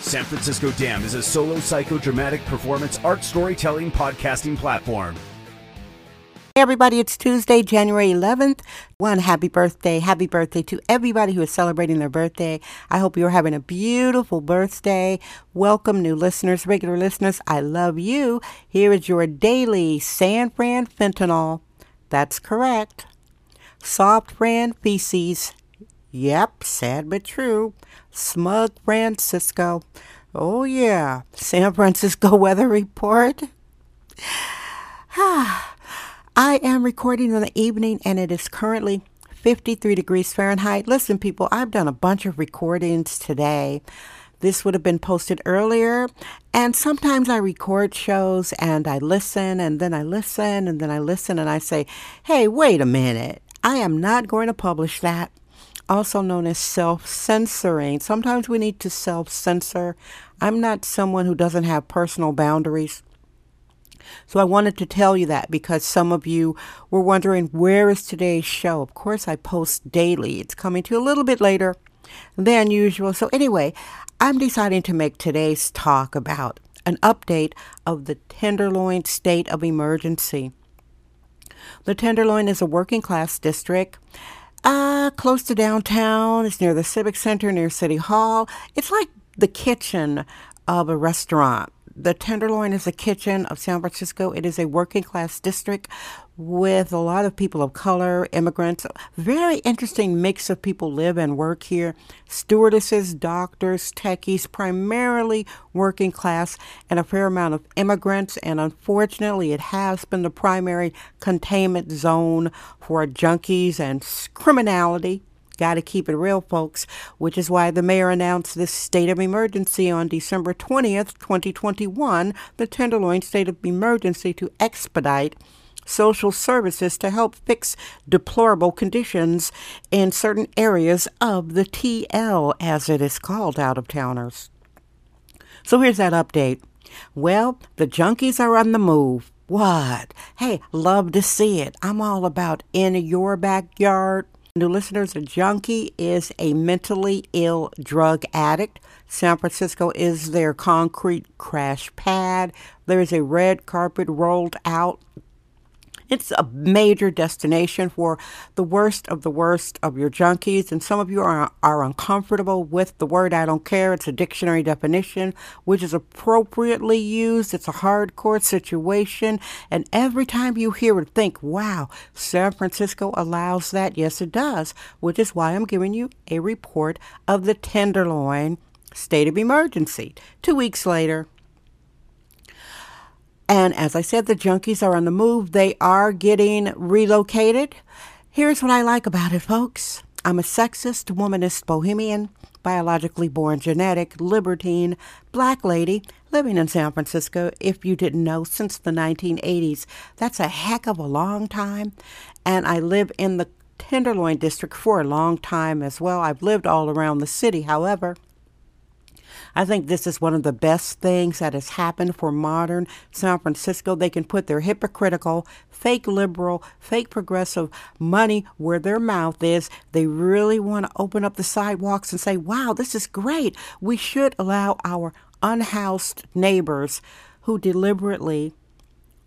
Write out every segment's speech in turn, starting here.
San Francisco Dam is a solo psychodramatic performance art storytelling podcasting platform. Hey everybody, it's Tuesday, January 11th. One happy birthday. Happy birthday to everybody who is celebrating their birthday. I hope you're having a beautiful birthday. Welcome, new listeners, regular listeners. I love you. Here is your daily San Fran fentanyl. That's correct. Soft Fran feces. Yep, sad but true. Smug Francisco. Oh, yeah. San Francisco weather report. I am recording in the evening and it is currently 53 degrees Fahrenheit. Listen, people, I've done a bunch of recordings today. This would have been posted earlier. And sometimes I record shows and I listen and then I listen and then I listen and I say, hey, wait a minute. I am not going to publish that. Also known as self censoring. Sometimes we need to self censor. I'm not someone who doesn't have personal boundaries. So I wanted to tell you that because some of you were wondering where is today's show. Of course, I post daily. It's coming to you a little bit later than usual. So anyway, I'm deciding to make today's talk about an update of the Tenderloin state of emergency. The Tenderloin is a working class district. Uh, close to downtown. It's near the Civic Center, near City Hall. It's like the kitchen of a restaurant. The Tenderloin is the kitchen of San Francisco. It is a working class district with a lot of people of color, immigrants. Very interesting mix of people live and work here. Stewardesses, doctors, techies, primarily working class, and a fair amount of immigrants. And unfortunately, it has been the primary containment zone for junkies and criminality. Got to keep it real, folks, which is why the mayor announced this state of emergency on December 20th, 2021, the Tenderloin state of emergency to expedite social services to help fix deplorable conditions in certain areas of the TL, as it is called out of towners. So here's that update. Well, the junkies are on the move. What? Hey, love to see it. I'm all about in your backyard. New listeners, a junkie is a mentally ill drug addict. San Francisco is their concrete crash pad. There is a red carpet rolled out it's a major destination for the worst of the worst of your junkies, and some of you are, are uncomfortable with the word I don't care. It's a dictionary definition, which is appropriately used. It's a hardcore situation, and every time you hear it, think, wow, San Francisco allows that. Yes, it does, which is why I'm giving you a report of the Tenderloin state of emergency. Two weeks later, and as I said, the junkies are on the move. They are getting relocated. Here's what I like about it, folks. I'm a sexist, womanist, bohemian, biologically born genetic, libertine, black lady living in San Francisco, if you didn't know, since the 1980s. That's a heck of a long time. And I live in the Tenderloin district for a long time as well. I've lived all around the city, however. I think this is one of the best things that has happened for modern San Francisco. They can put their hypocritical, fake liberal, fake progressive money where their mouth is. They really want to open up the sidewalks and say, wow, this is great. We should allow our unhoused neighbors who deliberately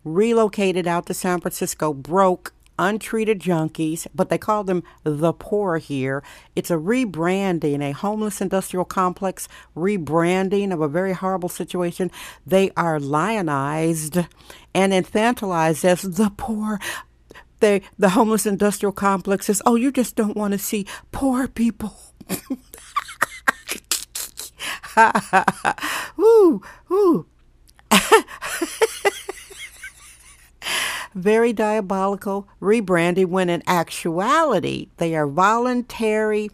relocated out to San Francisco broke untreated junkies, but they call them the poor here. It's a rebranding, a homeless industrial complex rebranding of a very horrible situation. They are lionized and infantilized as the poor. They, the homeless industrial complex says, oh, you just don't want to see poor people. Ooh, ooh. Very diabolical rebranding when in actuality they are voluntary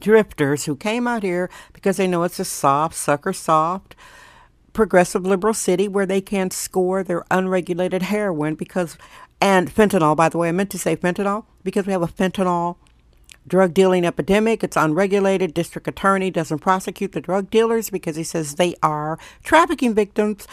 drifters who came out here because they know it's a soft, sucker soft progressive liberal city where they can score their unregulated heroin because, and fentanyl, by the way, I meant to say fentanyl because we have a fentanyl drug dealing epidemic. It's unregulated. District attorney doesn't prosecute the drug dealers because he says they are trafficking victims.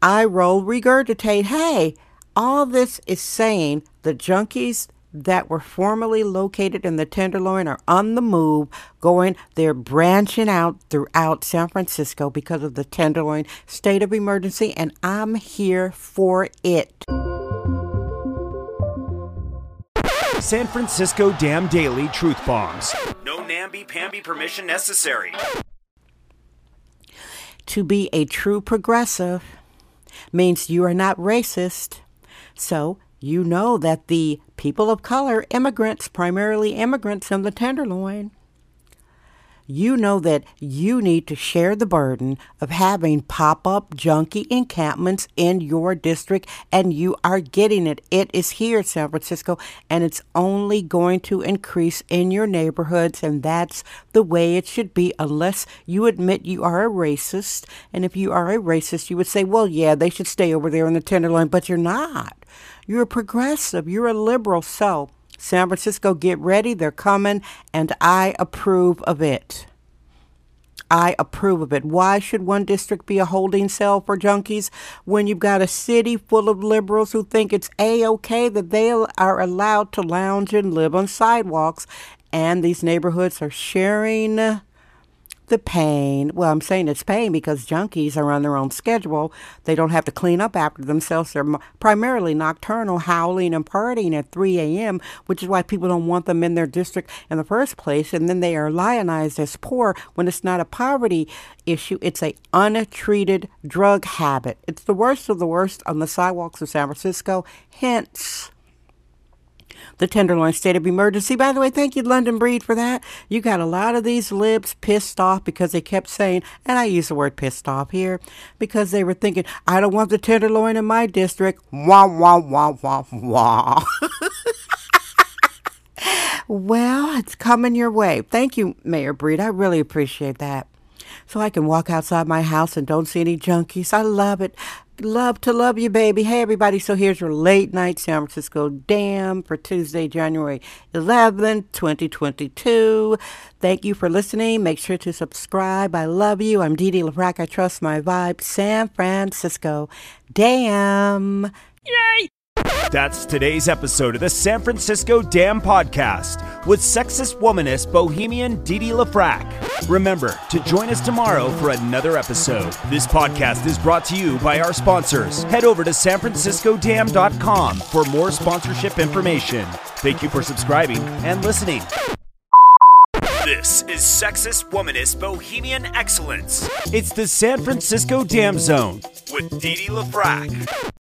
I roll regurgitate. Hey, all this is saying the junkies that were formerly located in the Tenderloin are on the move, going, they're branching out throughout San Francisco because of the Tenderloin state of emergency, and I'm here for it. San Francisco Dam Daily Truth Bombs. No namby-pamby permission necessary. To be a true progressive means you are not racist. So you know that the people of color, immigrants, primarily immigrants in the Tenderloin, you know that you need to share the burden of having pop up junkie encampments in your district, and you are getting it. It is here, in San Francisco, and it's only going to increase in your neighborhoods, and that's the way it should be, unless you admit you are a racist. And if you are a racist, you would say, well, yeah, they should stay over there in the Tenderloin, but you're not. You're a progressive, you're a liberal, so San Francisco, get ready. They're coming, and I approve of it. I approve of it. Why should one district be a holding cell for junkies when you've got a city full of liberals who think it's a okay that they are allowed to lounge and live on sidewalks and these neighborhoods are sharing the pain. Well, I'm saying it's pain because junkies are on their own schedule. They don't have to clean up after themselves. They're primarily nocturnal, howling and partying at 3 a.m., which is why people don't want them in their district in the first place. And then they are lionized as poor when it's not a poverty issue. It's a untreated drug habit. It's the worst of the worst on the sidewalks of San Francisco. Hence, the Tenderloin state of emergency. By the way, thank you, London Breed, for that. You got a lot of these libs pissed off because they kept saying, and I use the word pissed off here, because they were thinking, I don't want the Tenderloin in my district. Wah, wah, wah, wah, wah. well, it's coming your way. Thank you, Mayor Breed. I really appreciate that so I can walk outside my house and don't see any junkies. I love it. Love to love you, baby. Hey, everybody. So here's your late night San Francisco Dam for Tuesday, January 11th, 2022. Thank you for listening. Make sure to subscribe. I love you. I'm Dee Dee LaFrac. I trust my vibe. San Francisco Dam. Yay! That's today's episode of the San Francisco Dam Podcast with sexist womanist bohemian Didi LaFrac. Remember to join us tomorrow for another episode. This podcast is brought to you by our sponsors. Head over to sanfranciscodam.com for more sponsorship information. Thank you for subscribing and listening. This is Sexist Womanist Bohemian Excellence. It's the San Francisco Dam Zone with Didi LaFrac.